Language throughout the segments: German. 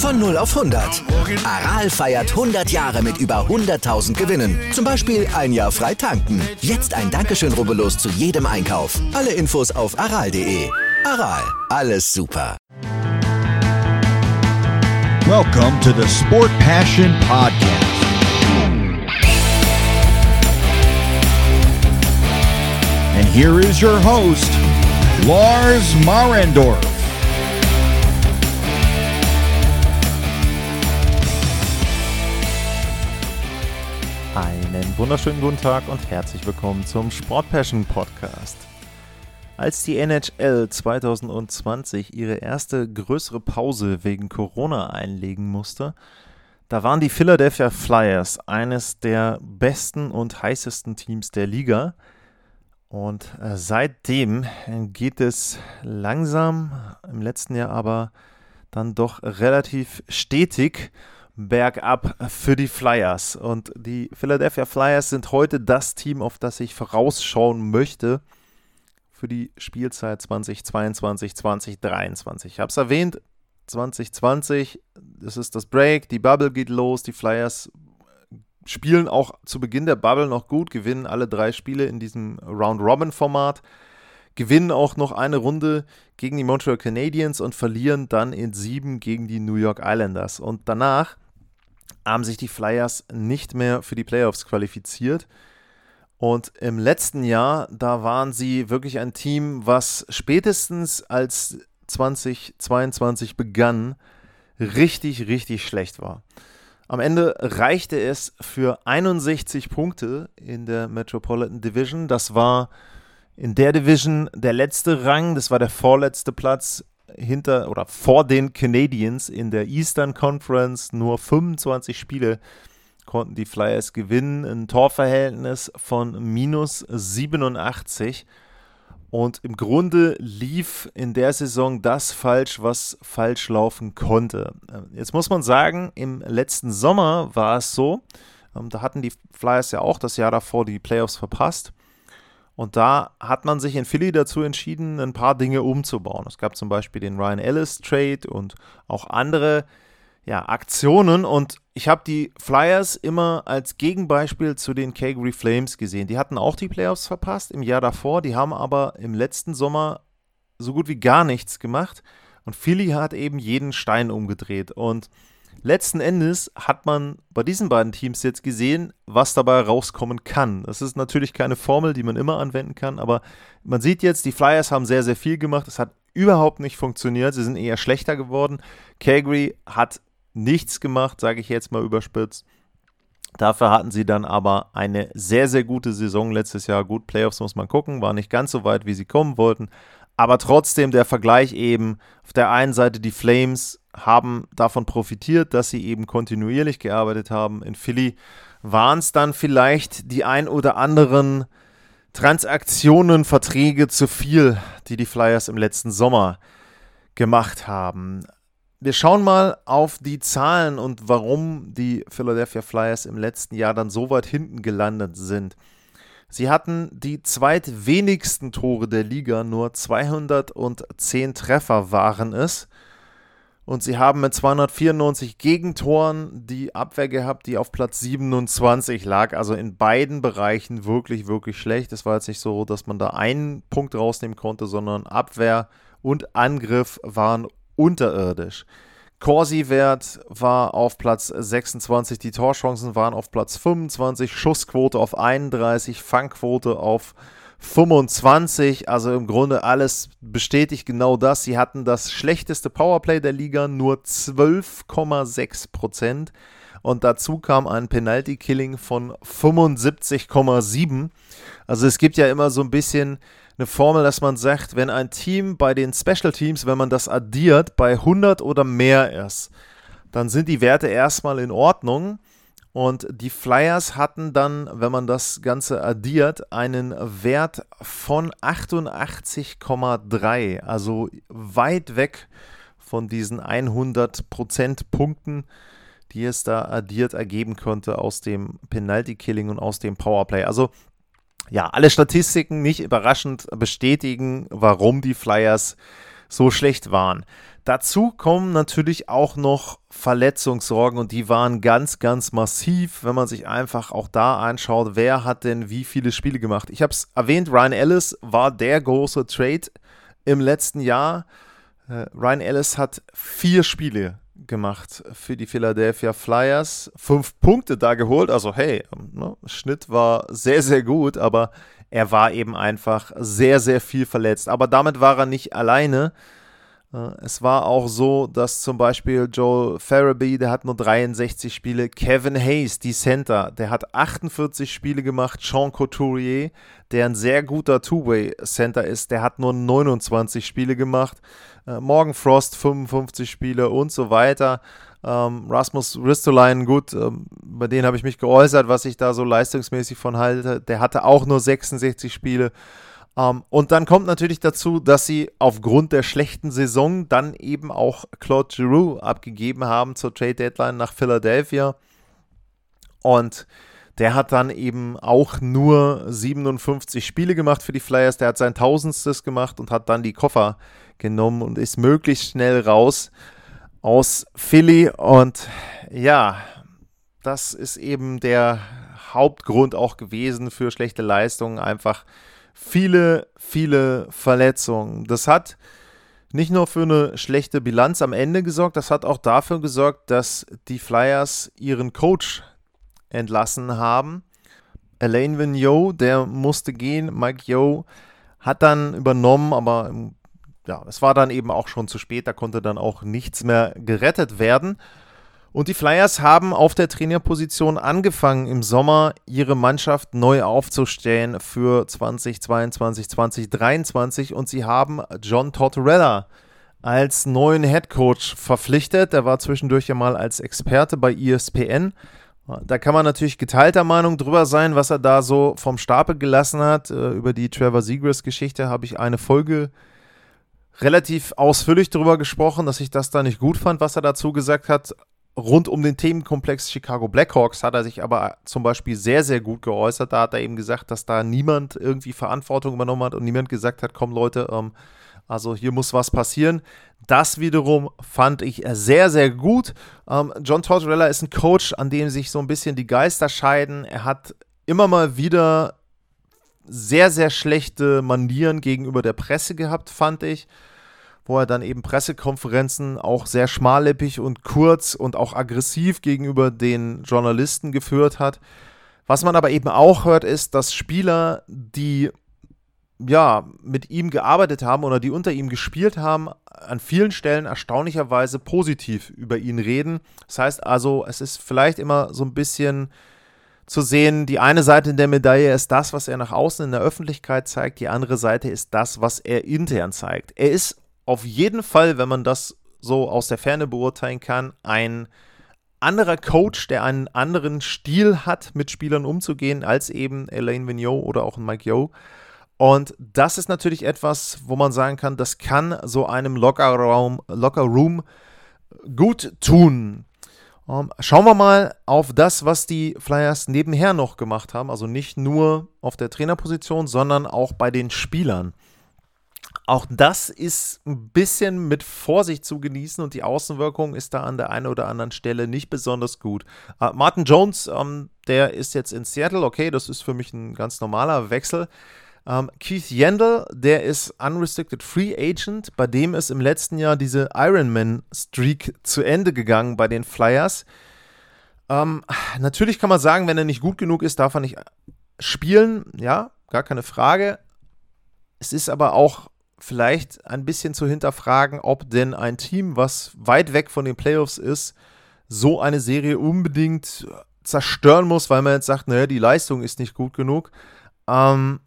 Von 0 auf 100. Aral feiert 100 Jahre mit über 100.000 Gewinnen. Zum Beispiel ein Jahr frei tanken. Jetzt ein Dankeschön, rubbellos zu jedem Einkauf. Alle Infos auf aral.de. Aral, alles super. Welcome to the Sport Passion Podcast. And here is your host, Lars Marendorf. Wunderschönen guten Tag und herzlich willkommen zum Sport Passion Podcast. Als die NHL 2020 ihre erste größere Pause wegen Corona einlegen musste, da waren die Philadelphia Flyers eines der besten und heißesten Teams der Liga. Und äh, seitdem geht es langsam, im letzten Jahr aber dann doch relativ stetig bergab für die Flyers. Und die Philadelphia Flyers sind heute das Team, auf das ich vorausschauen möchte für die Spielzeit 2022, 2023. Ich habe es erwähnt, 2020, das ist das Break, die Bubble geht los, die Flyers spielen auch zu Beginn der Bubble noch gut, gewinnen alle drei Spiele in diesem Round-Robin-Format, gewinnen auch noch eine Runde gegen die Montreal Canadiens und verlieren dann in sieben gegen die New York Islanders. Und danach haben sich die Flyers nicht mehr für die Playoffs qualifiziert. Und im letzten Jahr, da waren sie wirklich ein Team, was spätestens als 2022 begann, richtig, richtig schlecht war. Am Ende reichte es für 61 Punkte in der Metropolitan Division. Das war in der Division der letzte Rang, das war der vorletzte Platz hinter oder vor den Canadiens in der Eastern Conference. Nur 25 Spiele konnten die Flyers gewinnen. Ein Torverhältnis von minus 87. Und im Grunde lief in der Saison das falsch, was falsch laufen konnte. Jetzt muss man sagen, im letzten Sommer war es so, ähm, da hatten die Flyers ja auch das Jahr davor die Playoffs verpasst. Und da hat man sich in Philly dazu entschieden, ein paar Dinge umzubauen. Es gab zum Beispiel den Ryan Ellis Trade und auch andere ja, Aktionen. Und ich habe die Flyers immer als Gegenbeispiel zu den Calgary Flames gesehen. Die hatten auch die Playoffs verpasst im Jahr davor. Die haben aber im letzten Sommer so gut wie gar nichts gemacht. Und Philly hat eben jeden Stein umgedreht. Und letzten Endes hat man bei diesen beiden Teams jetzt gesehen, was dabei rauskommen kann. Das ist natürlich keine Formel, die man immer anwenden kann, aber man sieht jetzt, die Flyers haben sehr, sehr viel gemacht. Es hat überhaupt nicht funktioniert. Sie sind eher schlechter geworden. Calgary hat nichts gemacht, sage ich jetzt mal überspitzt. Dafür hatten sie dann aber eine sehr, sehr gute Saison letztes Jahr. Gut, Playoffs muss man gucken, war nicht ganz so weit, wie sie kommen wollten. Aber trotzdem der Vergleich eben, auf der einen Seite die Flames haben davon profitiert, dass sie eben kontinuierlich gearbeitet haben. In Philly waren es dann vielleicht die ein oder anderen Transaktionen, Verträge zu viel, die die Flyers im letzten Sommer gemacht haben. Wir schauen mal auf die Zahlen und warum die Philadelphia Flyers im letzten Jahr dann so weit hinten gelandet sind. Sie hatten die zweitwenigsten Tore der Liga, nur 210 Treffer waren es. Und sie haben mit 294 Gegentoren die Abwehr gehabt, die auf Platz 27 lag. Also in beiden Bereichen wirklich, wirklich schlecht. Es war jetzt nicht so, dass man da einen Punkt rausnehmen konnte, sondern Abwehr und Angriff waren unterirdisch. Corsi-Wert war auf Platz 26, die Torchancen waren auf Platz 25, Schussquote auf 31, Fangquote auf 25. Also im Grunde alles bestätigt genau das. Sie hatten das schlechteste Powerplay der Liga, nur 12,6 Prozent. Und dazu kam ein Penalty-Killing von 75,7. Also es gibt ja immer so ein bisschen eine Formel, dass man sagt, wenn ein Team bei den Special Teams, wenn man das addiert, bei 100 oder mehr ist, dann sind die Werte erstmal in Ordnung. Und die Flyers hatten dann, wenn man das Ganze addiert, einen Wert von 88,3, also weit weg von diesen 100 Prozentpunkten, die es da addiert ergeben konnte aus dem Penalty Killing und aus dem Powerplay. Also ja, alle Statistiken nicht überraschend bestätigen, warum die Flyers so schlecht waren. Dazu kommen natürlich auch noch Verletzungssorgen und die waren ganz, ganz massiv, wenn man sich einfach auch da anschaut, wer hat denn wie viele Spiele gemacht. Ich habe es erwähnt, Ryan Ellis war der große Trade im letzten Jahr. Äh, Ryan Ellis hat vier Spiele gemacht für die Philadelphia Flyers. Fünf Punkte da geholt. Also hey, ne, Schnitt war sehr, sehr gut, aber er war eben einfach sehr, sehr viel verletzt. Aber damit war er nicht alleine. Äh, es war auch so, dass zum Beispiel Joel Farabee, der hat nur 63 Spiele, Kevin Hayes, die Center, der hat 48 Spiele gemacht, Sean Couturier, der ein sehr guter Two-Way-Center ist, der hat nur 29 Spiele gemacht, äh, Morgan Frost 55 Spiele und so weiter. Ähm, Rasmus Ristolainen, gut, ähm, bei denen habe ich mich geäußert, was ich da so leistungsmäßig von halte. Der hatte auch nur 66 Spiele. Um, ähm, und dann kommt natürlich dazu, dass sie aufgrund der schlechten Saison dann eben auch Claude Giroux abgegeben haben zur Trade Deadline nach Philadelphia. Und der hat dann eben auch nur 57 Spiele gemacht für die Flyers. Der hat sein Tausendstes gemacht und hat dann die Koffer genommen und ist möglichst schnell raus aus Philly. Und ja, das ist eben der Hauptgrund auch gewesen für schlechte Leistungen. Einfach viele, viele Verletzungen. Das hat nicht nur für eine schlechte Bilanz am Ende gesorgt, das hat auch dafür gesorgt, dass die Flyers ihren Coach entlassen haben. Elaine Vigneault, der musste gehen. Mike Yo hat dann übernommen, aber ja, es war dann eben auch schon zu spät, da konnte dann auch nichts mehr gerettet werden. Und die Flyers haben auf der Trainerposition angefangen, im Sommer ihre Mannschaft neu aufzustellen für 2022, 2023 und sie haben John Tortorella als neuen Head Coach verpflichtet. Der war zwischendurch ja mal als Experte bei ESPN. Da kann man natürlich geteilter Meinung drüber sein, was er da so vom Stapel gelassen hat. Äh, über die Trevor Seagrass-Geschichte habe ich eine Folge relativ ausführlich darüber gesprochen, dass ich das da nicht gut fand, was er dazu gesagt hat rund um den Themenkomplex Chicago Blackhawks hat er sich aber zum Beispiel sehr, sehr gut geäußert. Da hat er eben gesagt, dass da niemand irgendwie Verantwortung übernommen hat und niemand gesagt hat, komm Leute, ähm, also hier muss was passieren. Das wiederum fand ich sehr, sehr gut. Ähm, John Tortorella ist ein Coach, an dem sich so ein bisschen die Geister scheiden. Er hat immer mal wieder sehr, sehr schlechte Manieren gegenüber der Presse gehabt, fand ich wo er dann eben Pressekonferenzen auch sehr schmallippig und kurz und auch aggressiv gegenüber den Journalisten geführt hat. Was man aber eben auch hört, ist, dass Spieler, die ja mit ihm gearbeitet haben oder die unter ihm gespielt haben, an vielen Stellen erstaunlicherweise positiv über ihn reden. Das heißt also, es ist vielleicht immer so ein bisschen zu sehen, die eine Seite der Medaille ist das, was er nach außen in der Öffentlichkeit zeigt, die andere Seite ist das, was er intern zeigt. Er ist auf jeden Fall, wenn man das so aus der Ferne beurteilen kann, ein anderer Coach, der einen anderen Stil hat, mit Spielern umzugehen, als eben Elaine Vigneault oder auch Mike Yo. Und das ist natürlich etwas, wo man sagen kann, das kann so einem Lockerraum, Locker Room gut tun. Um, ähm, schauen wir mal auf das, was die Flyers nebenher noch gemacht haben. Also nicht nur auf der Trainerposition, sondern auch bei den Spielern. Auch das ist ein bisschen mit Vorsicht zu genießen und die Außenwirkung ist da an der einen oder anderen Stelle nicht besonders gut. Uh, Martin Jones, ähm, der ist jetzt in Seattle, okay, das ist für mich ein ganz normaler Wechsel. Ähm, Keith Yandel, der ist Unrestricted Free Agent, bei dem ist im letzten Jahr diese Ironman-Streak zu Ende gegangen bei den Flyers. Ähm, natürlich kann man sagen, wenn er nicht gut genug ist, darf er nicht spielen, ja, gar keine Frage. Es ist aber auch vielleicht ein bisschen zu hinterfragen, ob denn ein Team, was weit weg von den Playoffs ist, so eine Serie unbedingt zerstören muss, weil man jetzt sagt, naja, die Leistung ist nicht gut genug. Ähm,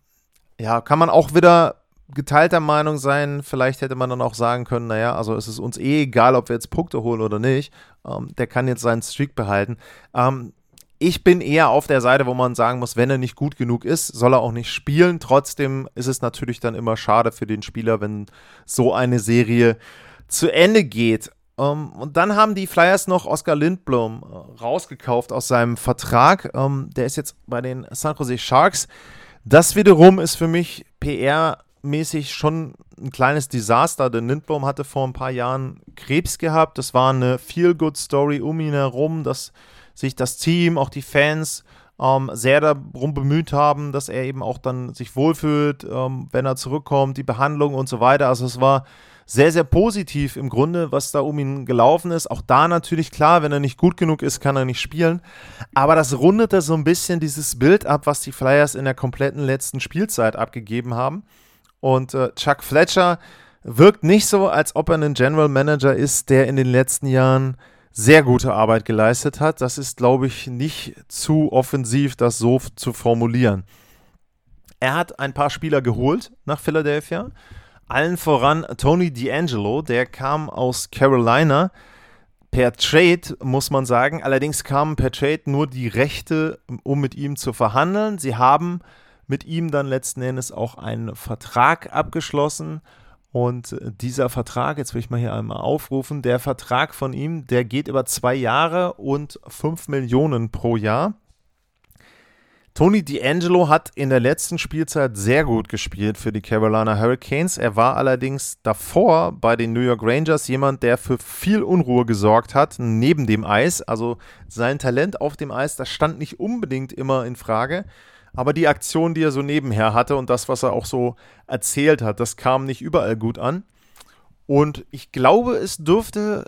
ja, kann man auch wieder geteilter Meinung sein. Vielleicht hätte man dann auch sagen können, naja, also es ist uns eh egal, ob wir jetzt Punkte holen oder nicht. Ähm, der kann jetzt seinen Streak behalten. Ähm, ich bin eher auf der Seite, wo man sagen muss, wenn er nicht gut genug ist, soll er auch nicht spielen. Trotzdem ist es natürlich dann immer schade für den Spieler, wenn so eine Serie zu Ende geht. Um, ähm, und dann haben die Flyers noch Oscar Lindblom uh, rausgekauft aus seinem Vertrag. Um, ähm, der ist jetzt bei den San Jose Sharks. Das wiederum ist für mich PR-mäßig schon ein kleines Desaster, denn Lindblom hatte vor ein paar Jahren Krebs gehabt. Das war eine Feel-Good-Story um ihn herum, dass sich das Team, auch die Fans ähm, sehr darum bemüht haben, dass er eben auch dann sich wohlfühlt, ähm, wenn er zurückkommt, die Behandlung und so weiter. Also es war sehr, sehr positiv im Grunde, was da um ihn gelaufen ist. Auch da natürlich klar, wenn er nicht gut genug ist, kann er nicht spielen. Aber das rundete so ein bisschen dieses Bild ab, was die Flyers in der kompletten letzten Spielzeit abgegeben haben. Und äh, Chuck Fletcher wirkt nicht so, als ob er ein General Manager ist, der in den letzten Jahren sehr gute Arbeit geleistet hat. Das ist, glaube ich, nicht zu offensiv, das so zu formulieren. Er hat ein paar Spieler geholt nach Philadelphia. Allen voran Tony D'Angelo, der kam aus Carolina per Trade, muss man sagen. Allerdings kamen per Trade nur die Rechte, um mit ihm zu verhandeln. Sie haben mit ihm dann letzten Endes auch einen Vertrag abgeschlossen. Und dieser Vertrag, jetzt will ich mal hier einmal aufrufen, der Vertrag von ihm, der geht über zwei Jahre und fünf Millionen pro Jahr. Tony D'Angelo hat in der letzten Spielzeit sehr gut gespielt für die Carolina Hurricanes. Er war allerdings davor bei den New York Rangers jemand, der für viel Unruhe gesorgt hat, neben dem Eis. Also sein Talent auf dem Eis, das stand nicht unbedingt immer in Frage. Aber die Aktion, die er so nebenher hatte und das, was er auch so erzählt hat, das kam nicht überall gut an. Und ich glaube, es dürfte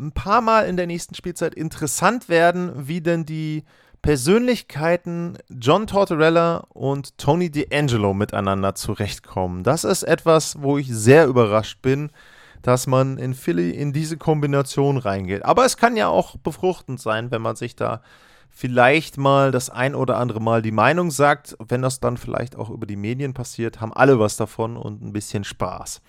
ein paar Mal in der nächsten Spielzeit interessant werden, wie denn die Persönlichkeiten John Tortorella und Tony D'Angelo miteinander zurechtkommen. Das ist etwas, wo ich sehr überrascht bin, dass man in Philly in diese Kombination reingeht. Aber es kann ja auch befruchtend sein, wenn man sich da vielleicht mal das ein oder andere Mal die Meinung sagt. Wenn das dann vielleicht auch über die Medien passiert, haben alle was davon und ein bisschen Spaß.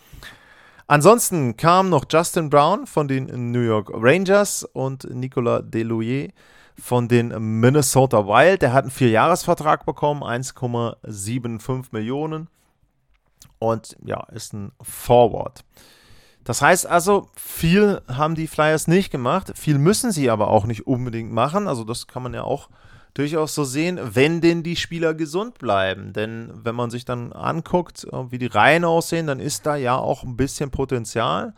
Ansonsten kam noch Justin Brown von den New York Rangers und Nicolas Delouier von den Minnesota Wild. Der hat einen Vierjahresvertrag bekommen, 1,75 Millionen. Und ja, ist ein Forward. Das heißt also, viel haben die Flyers nicht gemacht, viel müssen sie aber auch nicht unbedingt machen. Also das kann man ja auch durchaus so sehen, wenn denn die Spieler gesund bleiben. Denn wenn man sich dann anguckt, äh, wie die Reihen aussehen, dann ist da ja auch ein bisschen Potenzial.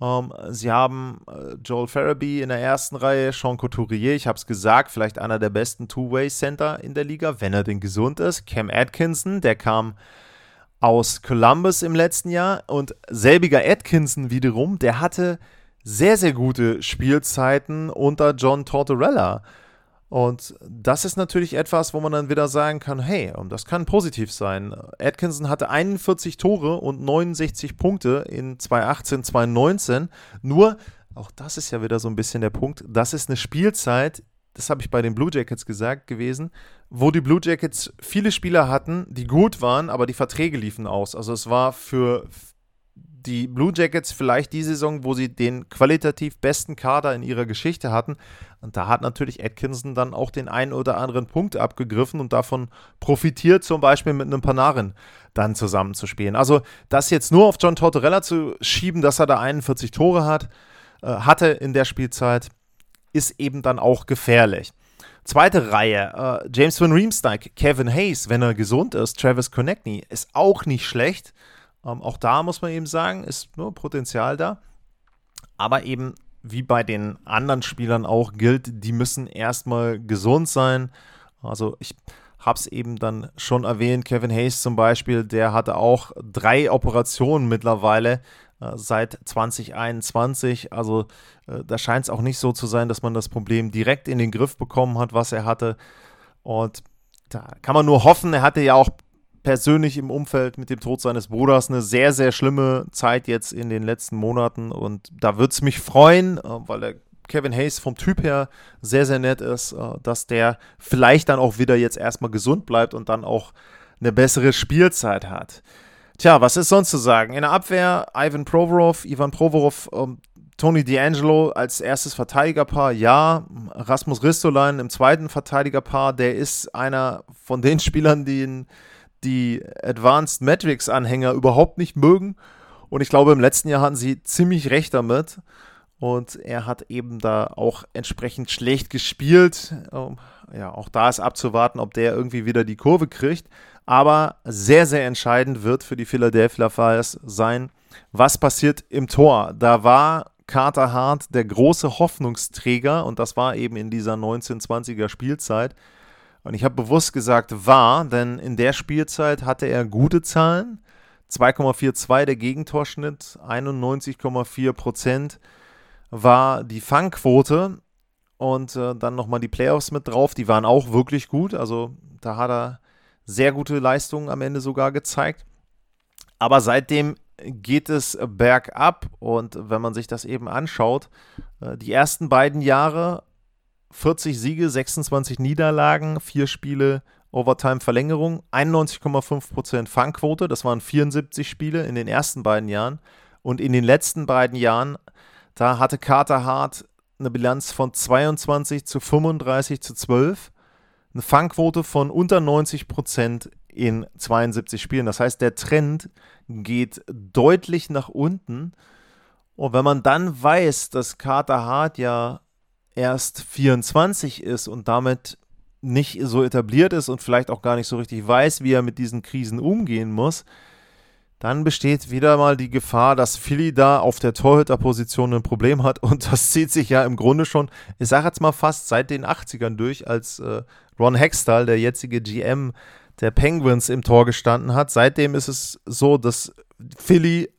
Ähm, sie haben äh, Joel Farabee in der ersten Reihe, Sean Couturier, ich habe es gesagt, vielleicht einer der besten Two-Way-Center in der Liga, wenn er denn gesund ist. Cam Atkinson, der kam aus Columbus im letzten Jahr und selbiger Atkinson wiederum, der hatte sehr, sehr gute Spielzeiten unter John Tortorella. Und das ist natürlich etwas, wo man dann wieder sagen kann, hey, das kann positiv sein. Atkinson hatte 41 Tore und 69 Punkte in 2018, 2019. Nur, auch das ist ja wieder so ein bisschen der Punkt, das ist eine Spielzeit, das habe ich bei den Blue Jackets gesagt gewesen, wo die Blue Jackets viele Spieler hatten, die gut waren, aber die Verträge liefen aus. Also es war für die Blue Jackets vielleicht die Saison, wo sie den qualitativ besten Kader in ihrer Geschichte hatten. Und da hat natürlich Atkinson dann auch den einen oder anderen Punkt abgegriffen und davon profitiert, zum Beispiel mit einem Panarin dann zusammenzuspielen. Also das jetzt nur auf John Tortorella zu schieben, dass er da 41 Tore hat, äh, hatte in der Spielzeit, ist eben dann auch gefährlich. Zweite Reihe, äh, James Van Riemsdyk, Kevin Hayes, wenn er gesund ist, Travis Konechny, ist auch nicht schlecht. Ähm, auch da muss man eben sagen, ist nur Potenzial da. Aber eben wie bei den anderen Spielern auch gilt, die müssen erstmal gesund sein. Also ich habe es eben dann schon erwähnt, Kevin Hayes zum Beispiel, der hatte auch drei Operationen mittlerweile äh, seit 2021. Also äh, da scheint es auch nicht so zu sein, dass man das Problem direkt in den Griff bekommen hat, was er hatte. Und da kann man nur hoffen, er hatte ja auch persönlich im Umfeld mit dem Tod seines Bruders eine sehr, sehr schlimme Zeit jetzt in den letzten Monaten. Und da würde es mich freuen, äh, weil der Kevin Hayes vom Typ her sehr, sehr nett ist, äh, dass der vielleicht dann auch wieder jetzt erstmal gesund bleibt und dann auch eine bessere Spielzeit hat. Tja, was ist sonst zu sagen? In der Abwehr Ivan Provorov, Ivan Provorov, ähm, Tony D'Angelo als erstes Verteidigerpaar, ja. Rasmus Ristolainen im zweiten Verteidigerpaar, der ist einer von den Spielern, die die Advanced Metrics Anhänger überhaupt nicht mögen. Und ich glaube, im letzten Jahr hatten sie ziemlich recht damit. Und er hat eben da auch entsprechend schlecht gespielt. Ähm, ja, auch da ist abzuwarten, ob der irgendwie wieder die Kurve kriegt. Aber sehr, sehr entscheidend wird für die Philadelphia Flyers sein, was passiert im Tor. Da war Carter Hart der große Hoffnungsträger und das war eben in dieser 1920er Spielzeit. Und ich habe bewusst gesagt war, denn in der Spielzeit hatte er gute Zahlen. 2,42 der Gegentorschnitt, 91,4 Prozent war die Fangquote und äh, dann nochmal die Playoffs mit drauf. Die waren auch wirklich gut. Also da hat er sehr gute Leistungen am Ende sogar gezeigt. Aber seitdem geht es bergab und wenn man sich das eben anschaut, äh, die ersten beiden Jahre 40 Siege, 26 Niederlagen, vier Spiele Overtime-Verlängerung, 91,5% Fangquote, das waren 74 Spiele in den ersten beiden Jahren. Und in den letzten beiden Jahren, da hatte Carter Hart eine Bilanz von 22 zu 35 zu 12, eine Fangquote von unter 90% in 72 Spielen. Das heißt, der Trend geht deutlich nach unten. Und wenn man dann weiß, dass Carter Hart ja erst 24 ist und damit nicht so etabliert ist und vielleicht auch gar nicht so richtig weiß, wie er mit diesen Krisen umgehen muss, dann besteht wieder mal die Gefahr, dass Philly da auf der Torhüterposition ein Problem hat. Und das zieht sich ja im Grunde schon, ich sage jetzt mal fast seit den 80ern durch, als äh, Ron Hextall, der jetzige GM der Penguins, im Tor gestanden hat. Seitdem ist es so, dass Philly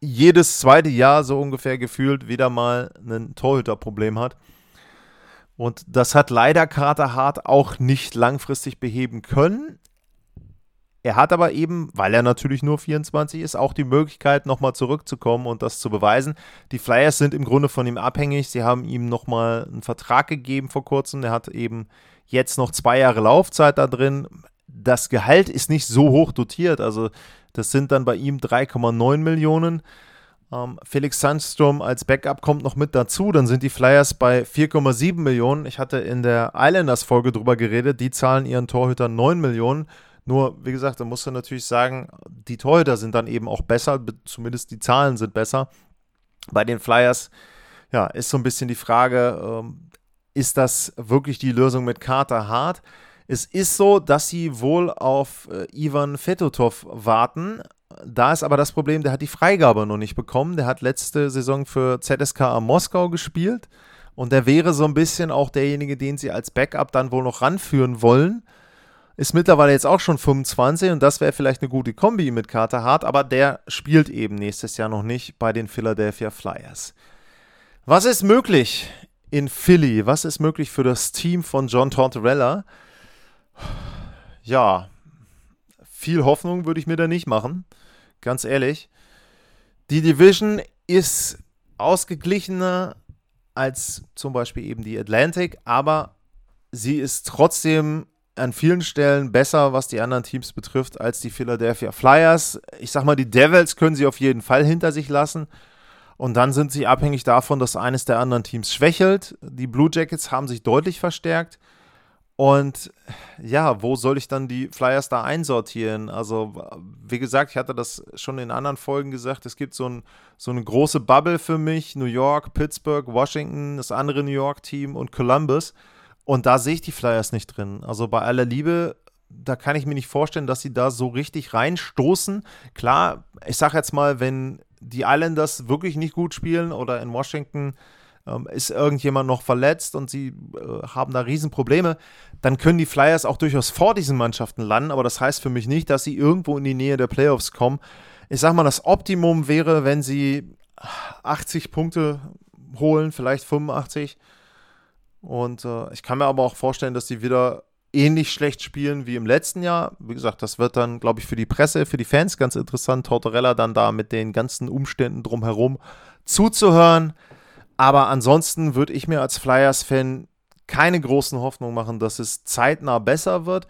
jedes zweite Jahr so ungefähr gefühlt wieder mal ein Torhüterproblem hat. Und das hat leider Carter Hart auch nicht langfristig beheben können. Er hat aber eben, weil er natürlich nur 24 ist, auch die Möglichkeit, nochmal zurückzukommen und das zu beweisen. Die Flyers sind im Grunde von ihm abhängig. Sie haben ihm nochmal einen Vertrag gegeben vor kurzem. Er hat eben jetzt noch zwei Jahre Laufzeit da drin. Das Gehalt ist nicht so hoch dotiert. Also das sind dann bei ihm 3,9 Millionen. Ähm, Felix Sandstrom als Backup kommt noch mit dazu. Dann sind die Flyers bei 4,7 Millionen. Ich hatte in der Islanders-Folge drüber geredet. Die zahlen ihren Torhütern 9 Millionen. Nur, wie gesagt, da musst du natürlich sagen, die Torhüter sind dann eben auch besser, zumindest die Zahlen sind besser. Bei den Flyers, ja, ist so ein bisschen die Frage, ähm, ist das wirklich die Lösung mit Carter Hart? Es ist so, dass sie wohl auf äh, Ivan Fetotov warten, da ist aber das Problem, der hat die Freigabe noch nicht bekommen. Der hat letzte Saison für ZSKA Moskau gespielt und der wäre so ein bisschen auch derjenige, den sie als Backup dann wohl noch ranführen wollen. Ist mittlerweile jetzt auch schon 25 und das wäre vielleicht eine gute Kombi mit Carter Hart, aber der spielt eben nächstes Jahr noch nicht bei den Philadelphia Flyers. Was ist möglich in Philly? Was ist möglich für das Team von John Tortorella? Ja, viel Hoffnung würde ich mir da nicht machen ganz ehrlich. Die Division ist ausgeglichener als zum Beispiel eben die Atlantic, aber sie ist trotzdem an vielen Stellen besser, was die anderen Teams betrifft, als die Philadelphia Flyers. Ich sag mal, die Devils können sie auf jeden Fall hinter sich lassen. Und dann sind sie abhängig davon, dass eines der anderen Teams schwächelt. Die Blue Jackets haben sich deutlich verstärkt. Und ja, wo soll ich dann die Flyers da einsortieren? Also, wie gesagt, ich hatte das schon in anderen Folgen gesagt, es gibt so, ein, so eine große Bubble für mich, New York, Pittsburgh, Washington, das andere New York-Team und Columbus. Und da sehe ich die Flyers nicht drin. Also bei aller Liebe, da kann ich mir nicht vorstellen, dass sie da so richtig reinstoßen. Klar, ich sage jetzt mal, wenn die Islanders wirklich nicht gut spielen oder in Washington ähm, ist irgendjemand noch verletzt und sie äh, haben da Riesenprobleme, dann können die Flyers auch durchaus vor diesen Mannschaften landen, aber das heißt für mich nicht, dass sie irgendwo in die Nähe der Playoffs kommen. Ich sag mal, das Optimum wäre, wenn sie 80 Punkte holen, vielleicht 85. Und äh, ich kann mir aber auch vorstellen, dass sie wieder ähnlich schlecht spielen wie im letzten Jahr. Wie gesagt, das wird dann, glaube ich, für die Presse, für die Fans ganz interessant, Tortorella dann da mit den ganzen Umständen drumherum zuzuhören. Aber ansonsten würde ich mir als Flyers-Fan keine großen Hoffnungen machen, dass es zeitnah besser wird.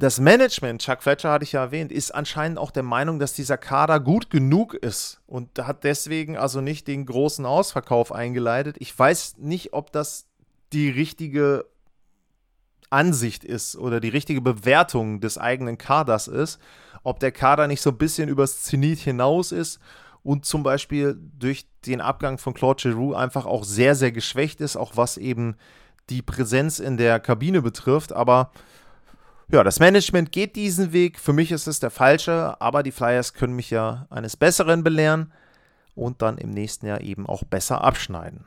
das Management, Chuck Fletcher hatte ich ja erwähnt, ist anscheinend auch der Meinung, dass dieser Kader gut genug ist und hat deswegen also nicht den großen Ausverkauf eingeleitet. Ich weiß nicht, ob das die richtige Ansicht ist oder die richtige Bewertung des eigenen Kaders ist, ob der Kader nicht so ein bisschen übers Zenit hinaus ist und zum Beispiel durch den Abgang von Claude Giroux einfach auch sehr, sehr geschwächt ist, auch was eben die Präsenz in der Kabine betrifft. Aber ja, das Management geht diesen Weg. Für mich ist es der falsche, aber die Flyers können mich ja eines Besseren belehren und dann im nächsten Jahr eben auch besser abschneiden.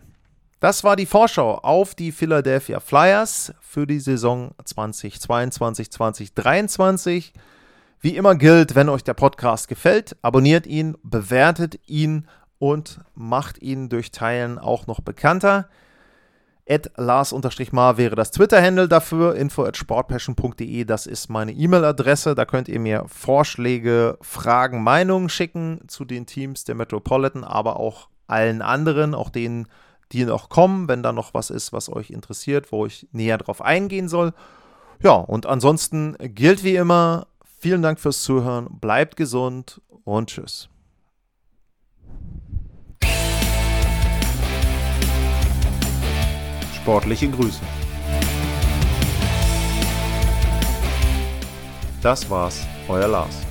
Das war die Vorschau auf die Philadelphia Flyers für die Saison 2022-2023. Wie immer gilt, wenn euch der Podcast gefällt, abonniert ihn, bewertet ihn und macht ihn durch Teilen auch noch bekannter. At Lars-Mar wäre das Twitter-Handle dafür, info at sportpassion.de, das ist meine E-Mail-Adresse. Da könnt ihr mir Vorschläge, Fragen, Meinungen schicken zu den Teams der Metropolitan, aber auch allen anderen, auch denen, noch kommen, wenn da noch was ist, was euch interessiert, wo ich näher drauf eingehen soll. Ja, und ansonsten gilt wie immer, vielen Dank fürs Zuhören, bleibt gesund und tschüss. Sportliche Grüße. Das war's, euer Lars.